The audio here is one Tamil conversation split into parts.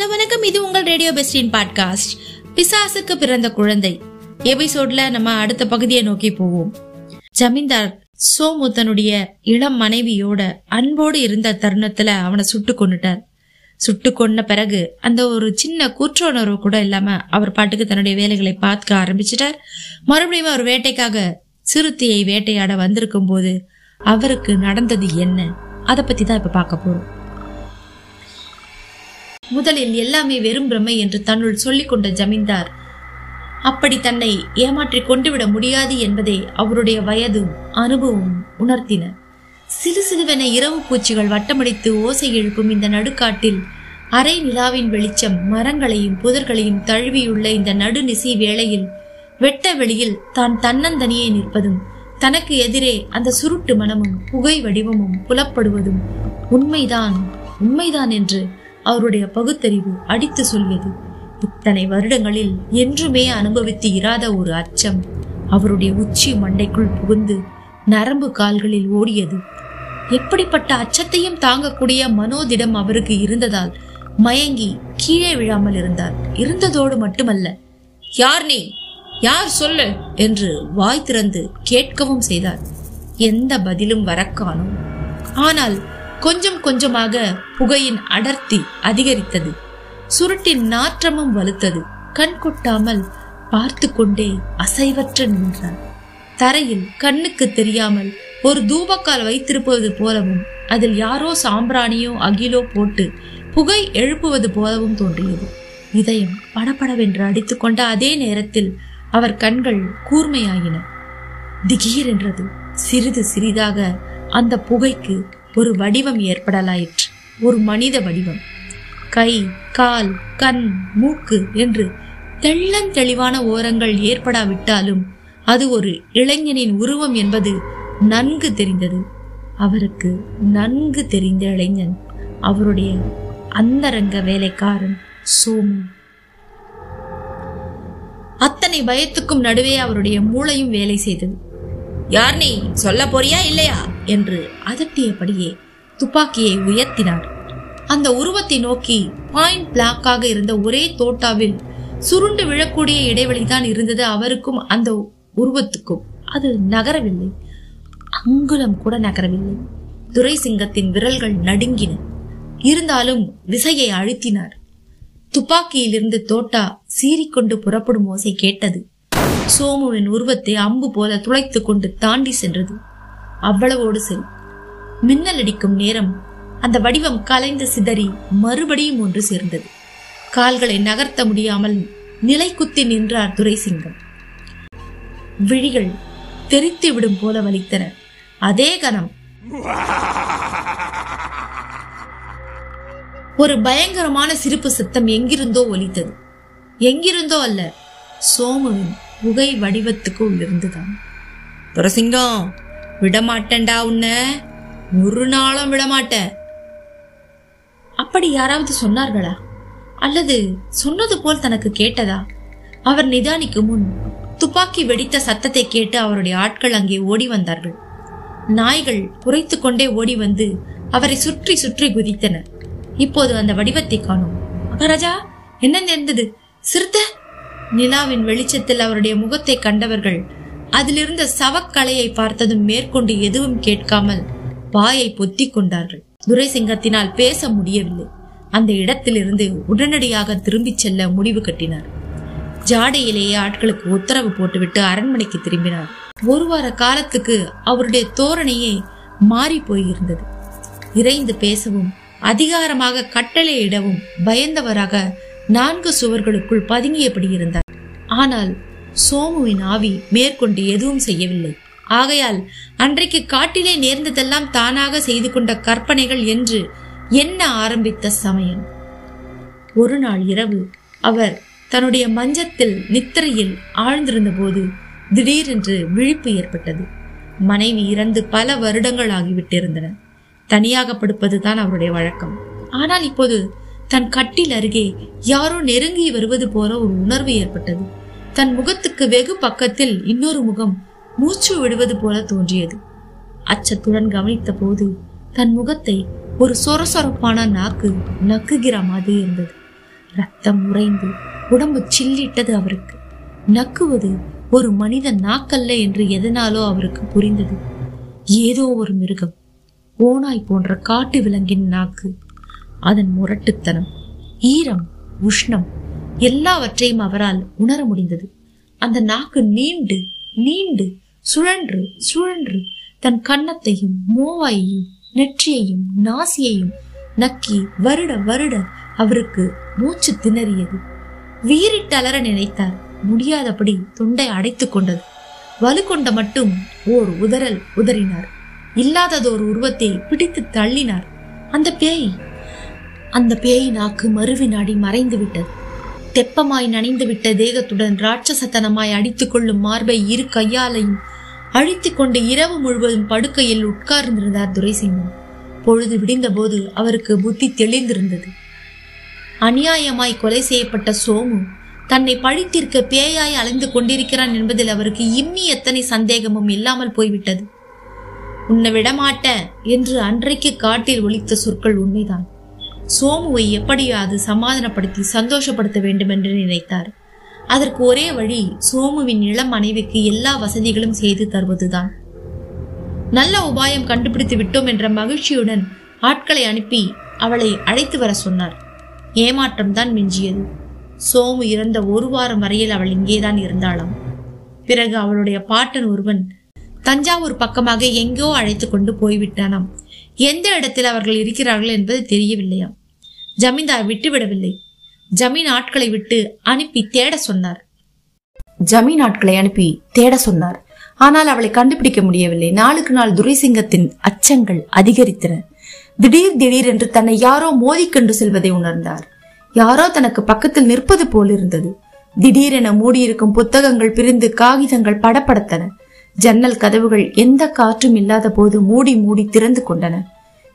ஹலோ வணக்கம். இது உங்கள் ரேடியோ பெஸ்டின் பாட்காஸ்ட். பிசாசுக்கு பிறந்த குழந்தை. எபிசோட்ல நம்ம அடுத்த பகுதியை நோக்கி போவோம். ஜமீன்தார் சோமு தன்னுடைய இளம் மனைவியோட அன்போடு இருந்த தருணத்துல அவனை சுட்டு கொண்டுட்டார் சுட்டு கொன்ன பிறகு அந்த ஒரு சின்ன கூற்றுணர்வு கூட இல்லாம அவர் பாட்டுக்கு தன்னுடைய வேலைகளை பார்க்க ஆரம்பிச்சிட்டார். மறுபடியும் அவர் வேட்டைக்காக சிறுத்தையை வேட்டையாட வந்திருக்கும் போது அவருக்கு நடந்தது என்ன? அதை பத்தி தான் இப்ப பார்க்க போறோம். முதலில் எல்லாமே வெறும் பிரமை என்று தன்னுள் சொல்லிக் கொண்ட ஜமீன்தார். அப்படி தன்னை ஏமாற்றி கொண்டுவிட முடியாது என்பதை அவருடைய வயதும் அனுபவமும் உணர்த்தின. சிறு சிறுவென இரவு பூச்சிகள் வட்டமடித்து ஓசை எழுப்பும் இந்த நடுக்காட்டில் அரை நிலாவின் வெளிச்சம் மரங்களையும் புதர்களையும் தழுவியுள்ள இந்த நடுநிசி வேளையில் வெட்ட வெளியில் தான் தன்னந்தனியே நிற்பதும் தனக்கு எதிரே அந்த சுருட்டு மனமும் புகை வடிவமும் புலப்படுவதும் உண்மைதான் உண்மைதான் என்று அவருடைய பகுத்தறிவு அடித்து சொல்லியது இத்தனை வருடங்களில் என்றுமே அனுபவித்து இராத ஒரு அச்சம் அவருடைய உச்சி மண்டைக்குள் புகுந்து நரம்பு கால்களில் ஓடியது. எப்படிப்பட்ட அச்சத்தையும் தாங்கக்கூடிய மனோதிடம் அவருக்கு இருந்ததால் மயங்கி கீழே விழாமல் இருந்தார். இருந்ததோடு மட்டுமல்ல யார் நீ? யார் சொல்லு? என்று வாய் திறந்து கேட்கவும் செய்தார். எந்த பதிலும் வரக்கானோ ஆனால் கொஞ்சம் கொஞ்சமாக புகையின் அடர்த்தி அதிகரித்தது. சுருட்டின் நாற்றமும் வலுத்தது. கண் கொட்டாமல் பார்த்து கொண்டே அசைவற்ற நின்றான். தரையில் கண்ணுக்கு தெரியாமல் ஒரு தூபக்கால் வைத்திருப்பது போலவும் அதில் யாரோ சாம்பிராணியோ அகிலோ போட்டு புகை எழுப்புவது போலவும் தோன்றியது. இதயம் படபடவென்று அடித்துக்கொண்ட அதே நேரத்தில் அவர் கண்கள் கூர்மையாயின. திடீரென்றது சிறிது சிறிதாக அந்த புகைக்கு ஒரு வடிவம் ஏற்படலாயிற்று. ஒரு மனித வடிவம். கை கால் கண் மூக்கு என்று தெள்ளந்தெளிவான ஓரங்கள் ஏற்படாவிட்டாலும் அது ஒரு இளைஞனின் உருவம் என்பது நன்கு தெரிந்தது. அவருக்கு நன்கு தெரிந்த இளைஞன் அவருடைய அந்தரங்க வேலைக்காரன் சோமு. அத்தனை பயத்துக்கும் நடுவே அவருடைய மூளையும் வேலை செய்தது. யார் நீ? சொல்ல போறியா இல்லையா? என்று அதட்டியபடியே துப்பாக்கியை உயர்த்தினார். அந்த உருவத்தை நோக்கி பாயிண்ட் பிளாக்காக இருந்த ஒரே தோட்டாவில் சுருண்டு விழக்கூடிய இடைவெளிதான் இருந்தது அவருக்கும் அந்த உருவத்துக்கும். அது நகரவில்லை. அங்குலம் கூட நகரவில்லை. துரை சிங்கத்தின் விரல்கள் நடுங்கின. இருந்தாலும் விசையை அழுத்தினார். துப்பாக்கியிலிருந்து தோட்டா சீறிக்கொண்டு புறப்படும் ஓசை கேட்டது. சோமுவின் உருவத்தை அம்பு போல துளைத்து கொண்டு தாண்டி சென்றது. அவ்வளவோடு சரி மின்னல் அடிக்கும் நேரம் அந்த வடிவம் கலைந்து சிதறி மறுபடியும் ஒன்று சேர்ந்தது. கால்களை நகர்த்த முடியாமல் நிலை குத்தி நின்றார் துரைசிங்கம். விழிகள் தெரித்து விடும் போல வலித்தன. அதே கணம். ஒரு பயங்கரமான சிரிப்பு சத்தம் எங்கிருந்தோ ஒலித்தது. எங்கிருந்தோ அல்ல சோமுவின் புகை வடிவத்துக்கு உள்ளிருந்துதான். துரசிங்கம் விடமாட்டேன்டா உன்ன. ஒரு நாளும் விடமாட்டேன் அப்படி யாராவது சொன்னார்களா? அல்லது சொன்னது போல் தனக்கு கேட்டதா? அவர் நிதானிக்கும் முன் துப்பாக்கி வெடித்த சத்தத்தை கேட்டு அவருடைய ஆட்கள் அங்கே ஓடி வந்தார்கள். நாய்கள் குறைத்து கொண்டே ஓடி வந்து அவரை சுற்றி சுற்றி குதித்தன. இப்போது அந்த வடிவத்தை காணும். மகாராஜா என்ன நேர்ந்தது சிறுத்த? நிலாவின் வெளிச்சத்தில் அவருடைய முகத்தை கண்டவர்கள் அதிலிருந்த சவக்கலையை பார்த்ததும் மேற்கொண்டு எதுவும் கேட்காமல் வாயை பொத்தி கொண்டார்கள். துரைசிங்கத்தினால் பேச முடியவில்லை. அந்த இடத்திலிருந்து உடனடியாக திரும்பிச் செல்ல முடிவு கட்டினார். ஜாடையிலேயே ஆட்களுக்கு உத்தரவு போட்டுவிட்டு அரண்மனைக்கு திரும்பினார். ஒரு வார காலத்துக்கு அவருடைய தோரணையே மாறி போயிருந்தது. இறைந்து பேசவும் அதிகாரமாக கட்டளையிடவும் பயந்தவராக நான்கு சுவர்களுக்குள் பதுங்கியபடி இருந்தார். ஆனால் சோமுவின் ஆவி மேற்கொண்டு எதுவும் செய்யவில்லை. ஆகையால் அன்றைக்கு காட்டிலே நேர்ந்ததெல்லாம் தானாக செய்து கொண்ட கற்பனைகள் என்று என்ன ஆரம்பித்த சமயம்? ஒரு நாள் இரவு அவர் தன்னுடைய மஞ்சத்தில் நித்திரையில் ஆழ்ந்திருந்த போது திடீரென்று விழிப்பு ஏற்பட்டது. மனைவி இறந்து பல வருடங்கள் ஆகிவிட்டிருந்தன. தனியாக படுப்பதுதான் அவருடைய வழக்கம். ஆனால் இப்போது தன் கட்டில் அருகே யாரோ நெருங்கி வருவது போல ஒரு உணர்வு ஏற்பட்டது. தன் முகத்துக்கு வெகு பக்கத்தில் இன்னொரு முகம் மூச்சு விடுவது போல தோன்றியது. அச்சத்துடன் கவனித்த போது தன் முகத்தை ஒரு சொரசொரப்பான நாக்கு நக்குகிற மாதிரி இருந்தது. ரத்தம் உறைந்து உடம்பு சில்லிட்டது அவருக்கு. நக்குவது ஒரு மனித நாக்கல்ல என்று எதனாலோ அவருக்கு புரிந்தது. ஏதோ ஒரு மிருகம் ஓனாய் போன்ற காட்டு விலங்கின் நாக்கு அதன் முரட்டுத்தனம் ஈரம் உஷ்ணம் எல்லாவற்றையும் அவரால் உணர முடிந்தது. அந்த நாக்கு நீண்டு நீண்டு சுழன்று சுழன்று தன் கன்னத்தையும் மோவாயையும் நெற்றியையும் நாசியையும் நக்கி வருட வருட அவருக்கு மூச்சு திணறியது. வீறிட்டு நினைத்தார். முடியாதபடி தொண்டை அடைத்துக் கொண்டது. வலுக்கொண்ட மட்டும் ஓர் உதறல் உதறினார். இல்லாததோர் உருவத்தை பிடித்து தள்ளினார். அந்த பேய் அந்த பேய் நாக்கு மறுவினாடி மறைந்து விட்டது தெப்பமாய் நனைந்து விட்ட தேகத்துடன் ராட்சசத்தனமாய் அடித்துக் கொள்ளும் மார்பை இரு கையாலையும் அழித்து கொண்டு இரவு முழுவதும் படுக்கையில் உட்கார்ந்திருந்தார் துரைசிம்மன். பொழுது விடிந்தபோது அவருக்கு புத்தி தெளிந்திருந்தது. அநியாயமாய் கொலை செய்யப்பட்ட சோமு தன்னை பழித்திருக்க பேயாய் அலைந்து கொண்டிருக்கிறான் என்பதில் அவருக்கு இம்மி எத்தனை சந்தேகமும் இல்லாமல் போய்விட்டது. உன்னை விடமாட்ட என்று அன்றைக்கு காட்டில் ஒழித்த சொற்கள் உண்மைதான். சோமுவை எப்படியாவது சமாதானப்படுத்தி சந்தோஷப்படுத்த வேண்டும் என்று நினைத்தார். அதற்கு ஒரே வழி சோமுவின் இளம் மனைவிக்கு எல்லா வசதிகளும் செய்து தருவதுதான். நல்ல உபாயம் கண்டுபிடித்து விட்டோம் என்ற மகிழ்ச்சியுடன் ஆட்களை அனுப்பி அவளை அழைத்து வர சொன்னார். ஏமாற்றம் தான் மிஞ்சியது. சோமு இறந்த ஒரு வாரம் வரையில் அவள் இங்கேதான் இருந்தாளாம். பிறகு அவளுடைய பாட்டன் ஒருவன் தஞ்சாவூர் பக்கமாக எங்கோ அழைத்து கொண்டு போய்விட்டானாம். எந்த இடத்தில் அவர்கள் இருக்கிறார்கள் என்பது தெரியவில்லையாம். ஜமீன்தார் விட்டுவிடவில்லை. ஜமீன் ஆட்களை விட்டு அனுப்பி தேட சொன்னார். ஜமீன் ஆட்களை அனுப்பி தேட சொன்னார். ஆனால் அவளை கண்டுபிடிக்க முடியவில்லை. நாளுக்கு நாள் துரைசிங்கத்தின் அச்சங்கள் அதிகரித்தன. திடீர் திடீர் என்று தன்னை யாரோ மோதிக்கொண்டு செல்வதை உணர்ந்தார். யாரோ தனக்கு பக்கத்தில் நிற்பது போல் இருந்தது. திடீரென மூடியிருக்கும் புத்தகங்கள் பிரிந்து காகிதங்கள் படப்படுத்தன. ஜன்னல் கதவுகள் எந்த காற்றும் இல்லாத போது மூடி மூடி திறந்து கொண்டன.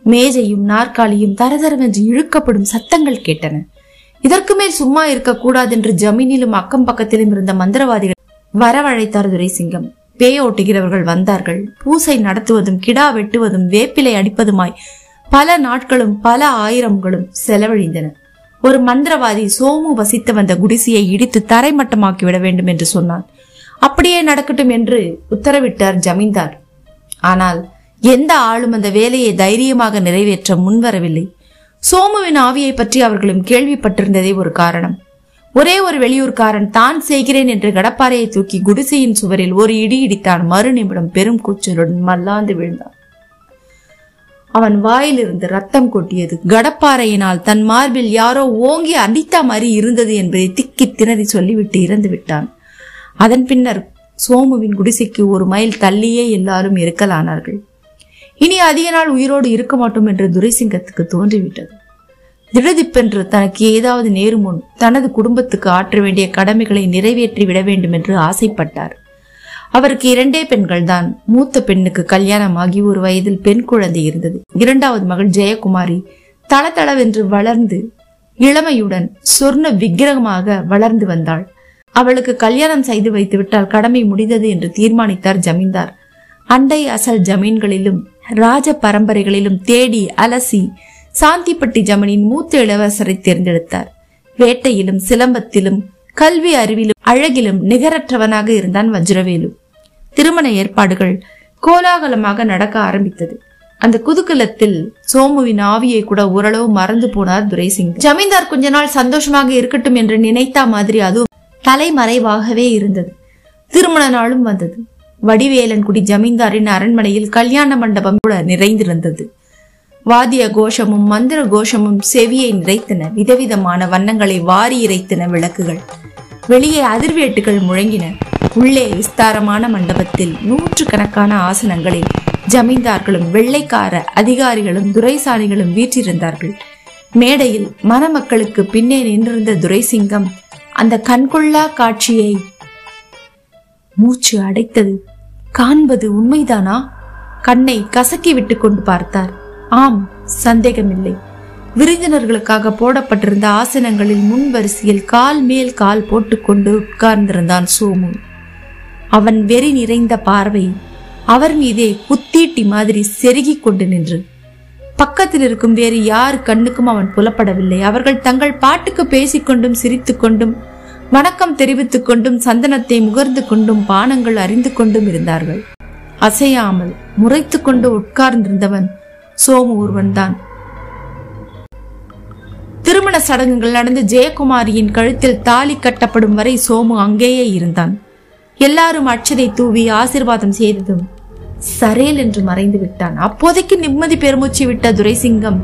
மேஜையும் நாற்காலியும் தரதரவென்று இழுக்கப்படும் சத்தங்கள் கேட்டன. இதற்கு மேல் சும்மா இருக்கக்கூடாது என்று ஜமீனிலும் அக்கம் பக்கத்திலும் இருந்த மந்திரவாதிகள் வரவழைத்தார் துரைசிங்கம். பேயோட்டுகிறவர்கள் வந்தார்கள். பூசை நடத்துவதும் கிடா வெட்டுவதும் வேப்பிலை அடிப்பதுமாய் பல நாட்களும் பல ஆயிரங்களும் செலவழிந்தன. ஒரு மந்திரவாதி சோமு வசித்து வந்த குடிசையை இடித்து தரைமட்டமாக்கி விட வேண்டும் என்று சொன்னான். அப்படியே நடக்கட்டும் என்று உத்தரவிட்டார் ஜமீன்தார். ஆனால் எந்த ஆளும் அந்த வேலையை தைரியமாக நிறைவேற்ற முன்வரவில்லை. சோமுவின் ஆவியை பற்றி அவர்களும் கேள்விப்பட்டிருந்ததே ஒரு காரணம். ஒரே ஒரு வெளியூர்காரன் தான் செய்கிறேன் என்று கடப்பாறையை தூக்கி குடிசையின் சுவரில் ஒரு இடி இடித்தான் மறு நிமிடம் பெரும் கூச்சலுடன் மல்லாந்து விழுந்தான். அவன் வாயிலிருந்து ரத்தம் கொட்டியது. கடப்பாறையினால் தன் மார்பில் யாரோ ஓங்கி அடித்த மாதிரி இருந்தது என்பதை திக்கி திணறி சொல்லிவிட்டு இறந்து விட்டான். அதன் பின்னர் சோமுவின் குடிசைக்கு ஒரு மைல் தள்ளியே எல்லாரும் இருக்கலானார்கள் இனி அதிக நாள் உயிரோடு இருக்க மாட்டோம் என்று துரைசிங்கத்துக்கு தோன்றிவிட்டது. திடதிப்பென்று தனக்கு ஏதாவது நேருமுன் தனது குடும்பத்துக்கு ஆற்ற வேண்டிய கடமைகளை நிறைவேற்றி விட வேண்டும் என்று ஆசைப்பட்டார். அவருக்கு இரண்டே பெண்கள் தான் மூத்த பெண்ணுக்கு கல்யாணமாகி ஒரு வயதில் பெண் குழந்தை இருந்தது. இரண்டாவது மகள் ஜெயக்குமாரி தளதளவென்று வளர்ந்து இளமையுடன் சொர்ண விக்கிரகமாக வளர்ந்து வந்தாள். அவளுக்கு கல்யாணம் செய்து வைத்துவிட்டால் கடமை முடிந்தது என்று தீர்மானித்தார் ஜமீன்தார். அண்டை அசல் ஜமீன்களிலும் ராஜ பரம்பரைகளிலும் தேடி அலசி சாந்திப்பட்டி ஜமனின் மூத்த இளவரசரை தேர்ந்தெடுத்தார். வேட்டையிலும் சிலம்பத்திலும் கல்வி அறிவிலும் அழகிலும் நிகரற்றவனாக இருந்தான் வஜ்ரவேலு. திருமண ஏற்பாடுகள் கோலாகலமாக நடக்க ஆரம்பித்தது. அந்த குதுகலத்தில் சோமுவின் ஆவியை கூட ஓரளவு மறந்து போனார் துரைசிங். ஜமீன்தார் கொஞ்ச நாள் சந்தோஷமாக இருக்கட்டும் என்று நினைத்தா மாதிரி அதுவும் தலைமறைவாகவே இருந்தது. திருமண நாளும் வந்தது. வடிவேலன்குடி ஜமீன்தாரின் அரண்மனையில் கல்யாண மண்டபம் கூட நிறைந்திருந்தது. வாத்திய கோஷமும் மந்திர கோஷமும் செவியை நிறைத்தன விதவிதமான வண்ணங்களை வாரி இறைத்தன விளக்குகள். வெளியே அதிர்வேட்டுகள் முழங்கின. உள்ளே விஸ்தாரமான மண்டபத்தில் நூற்று கணக்கான ஆசனங்களில் ஜமீன்தார்களும் வெள்ளைக்கார அதிகாரிகளும் துரைசாலிகளும் வீற்றிருந்தார்கள். மேடையில் மணமக்களுக்கு பின்னே நின்றிருந்த துரைசிங்கம் அந்த கண்கொள்ளா காட்சியை மூச்சு அடைத்தது. காண்பது உண்மைதானா? கண்ணை கசக்கி விட்டு கொண்டு பார்த்தார். ஆம் சந்தேகமில்லை. விருந்தினர்களுக்காக போடப்பட்டிருந்த ஆசனங்களில் முன் வரிசையில் கால் மேல் கால் போட்டுக்கொண்டு உட்கார்ந்திருந்தான் சோமு. அவன் வெறி நிறைந்த பார்வை அவர் மீதே குத்தீட்டி மாதிரி செருகி கொண்டு நின்று. பக்கத்தில் இருக்கும் வேறு யார் கண்ணுக்கும் அவன் புலப்படவில்லை. அவர்கள் தங்கள் பாட்டுக்கு பேசிக்கொண்டும் சிரித்துக்கொண்டும் வணக்கம் தெரிவித்துக் கொண்டும் சந்தனத்தை முகர்ந்து கொண்டும் பானங்கள் அறிந்து கொண்டும் இருந்தார்கள். அசையாமல் முறைத்துக் கொண்டு உட்கார்ந்திருந்தவன் சோமு ஒருவன்தான் திருமண சடங்குகள் நடந்து ஜெயக்குமாரியின் கழுத்தில் தாலி கட்டப்படும் வரை சோமு அங்கேயே இருந்தான். எல்லாரும் அச்சதை தூவி ஆசிர்வாதம் செய்ததும் சரேல் என்று மறைந்து விட்டான் அப்போதைக்கு நிம்மதி பெருமூச்சு விட்ட துரைசிங்கம்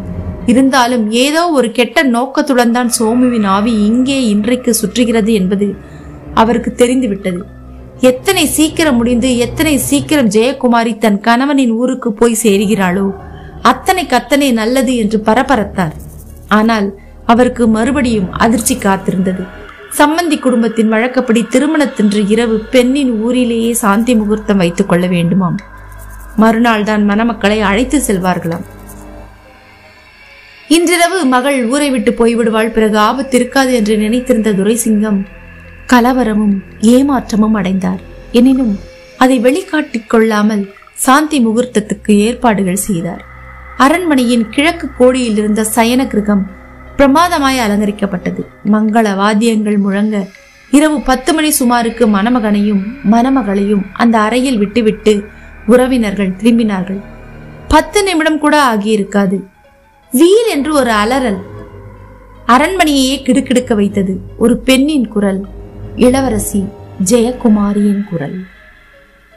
இருந்தாலும் ஏதோ ஒரு கெட்ட நோக்கத்துடன் தான் சோமுவின் ஆவி இங்கே இன்றைக்கு சுற்றுகிறது என்பது அவருக்கு தெரிந்துவிட்டது. எத்தனை சீக்கிரம் முடிந்து எத்தனை சீக்கிரம் ஜெயக்குமாரி தன் கணவனின் ஊருக்கு போய் சேருகிறாளோ அத்தனை கத்தனை நல்லது என்று பரபரத்தார். ஆனால் அவருக்கு மறுபடியும் அதிர்ச்சி காத்திருந்தது. சம்பந்தி குடும்பத்தின் வழக்கப்படி திருமணத்தின்று இரவு பெண்ணின் ஊரிலேயே சாந்தி முகூர்த்தம் வைத்துக் கொள்ள வேண்டுமாம். மறுநாள் தான் மணமக்களை அழைத்து செல்வார்களாம். இன்றிரவு மகள் ஊரை விட்டு போய்விடுவாள். பிறகு ஆபத்து இருக்காது என்று நினைத்திருந்த துரைசிங்கம் கலவரமும் ஏமாற்றமும் அடைந்தார். எனினும் அதை வெளிக்காட்டிக் கொள்ளாமல் சாந்தி முகூர்த்தத்துக்கு ஏற்பாடுகள் செய்தார். அரண்மனையின் கிழக்கு கோடியில் இருந்த சயன கிரகம் பிரமாதமாய் அலங்கரிக்கப்பட்டது. மங்கள வாத்தியங்கள் முழங்க இரவு பத்து மணி சுமாருக்கு மணமகனையும் மணமகளையும் அந்த அறையில் விட்டுவிட்டு உறவினர்கள் திரும்பினார்கள். பத்து நிமிடம் கூட ஆகியிருக்காது. வீல் என்று ஒரு அலறல். அரண்மனையையே கிடுக்கிடுக்க வைத்தது ஒரு பெண்ணின் குரல் இளவரசி ஜெயக்குமாரியின் குரல்.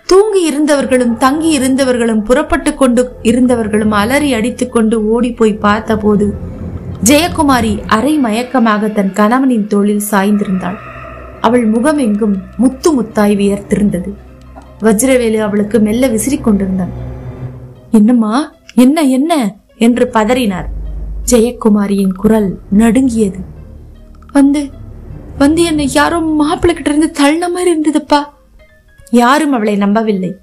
தூங்கி இருந்தவர்களும் தங்கி இருந்தவர்களும் புறப்பட்டு கொண்டு இருந்தவர்களும் அலறி அடித்துக் கொண்டு ஓடி போய் பார்த்தபோது ஜெயக்குமாரி அரை மயக்கமாக தன் கணவனின் தோளில் சாய்ந்திருந்தாள். அவள் முகம் எங்கும் முத்து முத்தாய் வியர்த்திருந்தது. வஜ்ரவேலு அவளுக்கு மெல்ல விசிறிக் கொண்டிருந்தான். என்னம்மா? என்ன என்ன? என்று பதறினார். ஜெயக்குமாரியின் குரல் நடுங்கியது. வந்து வந்து என்னை யாரோ மாப்பிள்ளை கிட்ட இருந்து தள்ளின மாதிரி இருந்ததுப்பா. யாரும் அவளை நம்பவில்லை.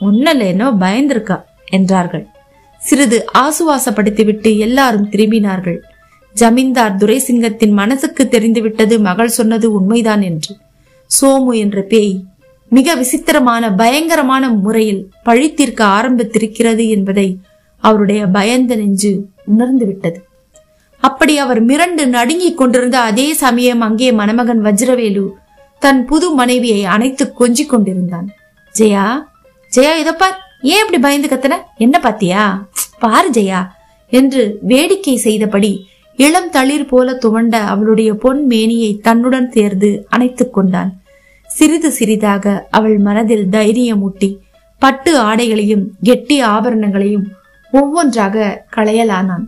ஒன்னல என்னோ பயந்திருக்கா என்றார்கள். சிறிது ஆசுவாசப்படுத்திவிட்டு எல்லாரும் திரும்பினார்கள். ஜமீன்தார் துரைசிங்கத்தின் மனசுக்கு தெரிந்துவிட்டது மகள் சொன்னது உண்மைதான் என்று. சோமு என்ற பேய் மிக விசித்திரமான பயங்கரமான முறையில் பழித்தீர்க்க ஆரம்பித்திருக்கிறது என்பதை அவருடைய பயந்த நெஞ்சு உணர்ந்து விட்டது அப்படி அவர் மிரண்டு நடுங்கிக் கொண்டிருந்த அதே சமயம் அங்கே மணமகன் வஜ்ரவேலு தன் புது மனைவியை அணைத்து கொஞ்சிக் கொண்டிருந்தான். ஜெயா ஜெயா இதப்பார் ஏன் இப்படி பயந்து கத்தன? என்ன பாத்தியா? பாரு ஜெயா என்று வேடிக்கை செய்தபடி இளம் தளிர் போல துவண்ட அவளுடைய பொன் மேனியை தன்னுடன் சேர்ந்து அணைத்துக் கொண்டான். சிறிது சிறிதாக அவள் மனதில் தைரியமூட்டி பட்டு ஆடைகளையும் கெட்டி ஆபரணங்களையும் ஒவ்வொன்றாக களையலானான்.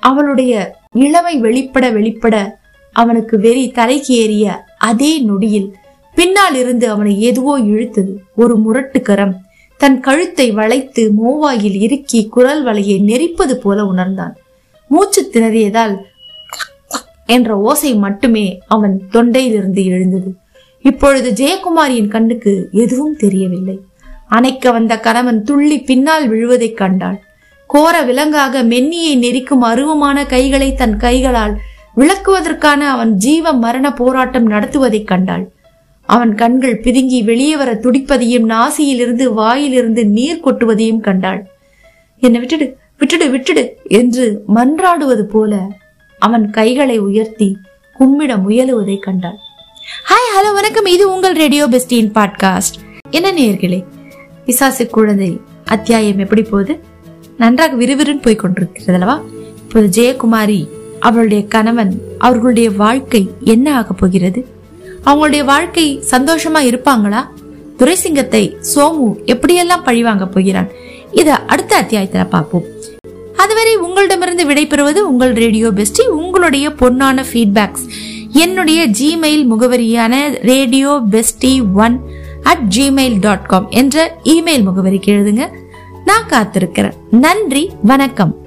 அவளுடைய இளமை வெளிப்பட வெளிப்பட அவனுக்கு வெறி தலைக்கு ஏறிய அதே நொடியில் பின்னால் இருந்து அவனை எதுவோ இழுத்தது. ஒரு முரட்டு கரம் தன் கழுத்தை வளைத்து மோவாயில் இறுக்கி குரல் வலையை நெரிப்பது போல உணர்ந்தான். மூச்சு திணறியதால் என்ற ஓசை மட்டுமே அவன் தொண்டையிலிருந்து எழுந்தது. இப்பொழுது ஜெயக்குமாரியின் கண்ணுக்கு எதுவும் தெரியவில்லை. அணைக்க வந்த கணவன் துள்ளி பின்னால் விழுவதைக் கண்டாள். கோர விலங்காக மென்னியை நெரிக்கும் அருவமான கைகளை தன் கைகளால் விளக்குவதற்கான அவன் ஜீவ மரண போராட்டம் நடத்துவதைக் கண்டாள். அவன் கண்கள் பிதுங்கி வெளியே வர துடிப்பதையும் நாசியிலிருந்து வாயிலிருந்து நீர் கொட்டுவதையும் கண்டாள். என்னை விட்டுடு விட்டுடு விட்டுடு என்று மன்றாடுவது போல அவன் கைகளை உயர்த்தி கும்மிட முயலுவதை கண்டாள். ஹாய் ஹலோ வணக்கம். இது உங்கள் ரேடியோ பெஸ்டின் பாட்காஸ்ட். என்ன நேர்களே பிசாசு குழந்தை அத்தியாயம் எப்படி போகுது? நன்றாக விறுவிறுன்னு போய் கொண்டிருக்கிறது அல்லவா இப்போது ஜெயக்குமாரி அவளுடைய கணவன் அவர்களுடைய வாழ்க்கை என்ன ஆக போகிறது? அவங்களுடைய வாழ்க்கை சந்தோஷமா இருப்பாங்களா? துரைசிங்கத்தை சோமு எப்படியெல்லாம் பழிவாங்க போகிறான் இத அடுத்த அத்தியாயத்துல பார்ப்போம். அதுவரை உங்களிடமிருந்து விடைபெறுவது உங்கள் ரேடியோ பெஸ்டி உங்களுடைய பொன்னான ஃபீட்பேக்ஸ் என்னுடைய ஜிமெயில் முகவரியான radio bestie one at Gmail dot com என்ற இமெயில் முகவரிக்கு எழுதுங்க. நான் காத்திருக்கிறேன். நன்றி வணக்கம்.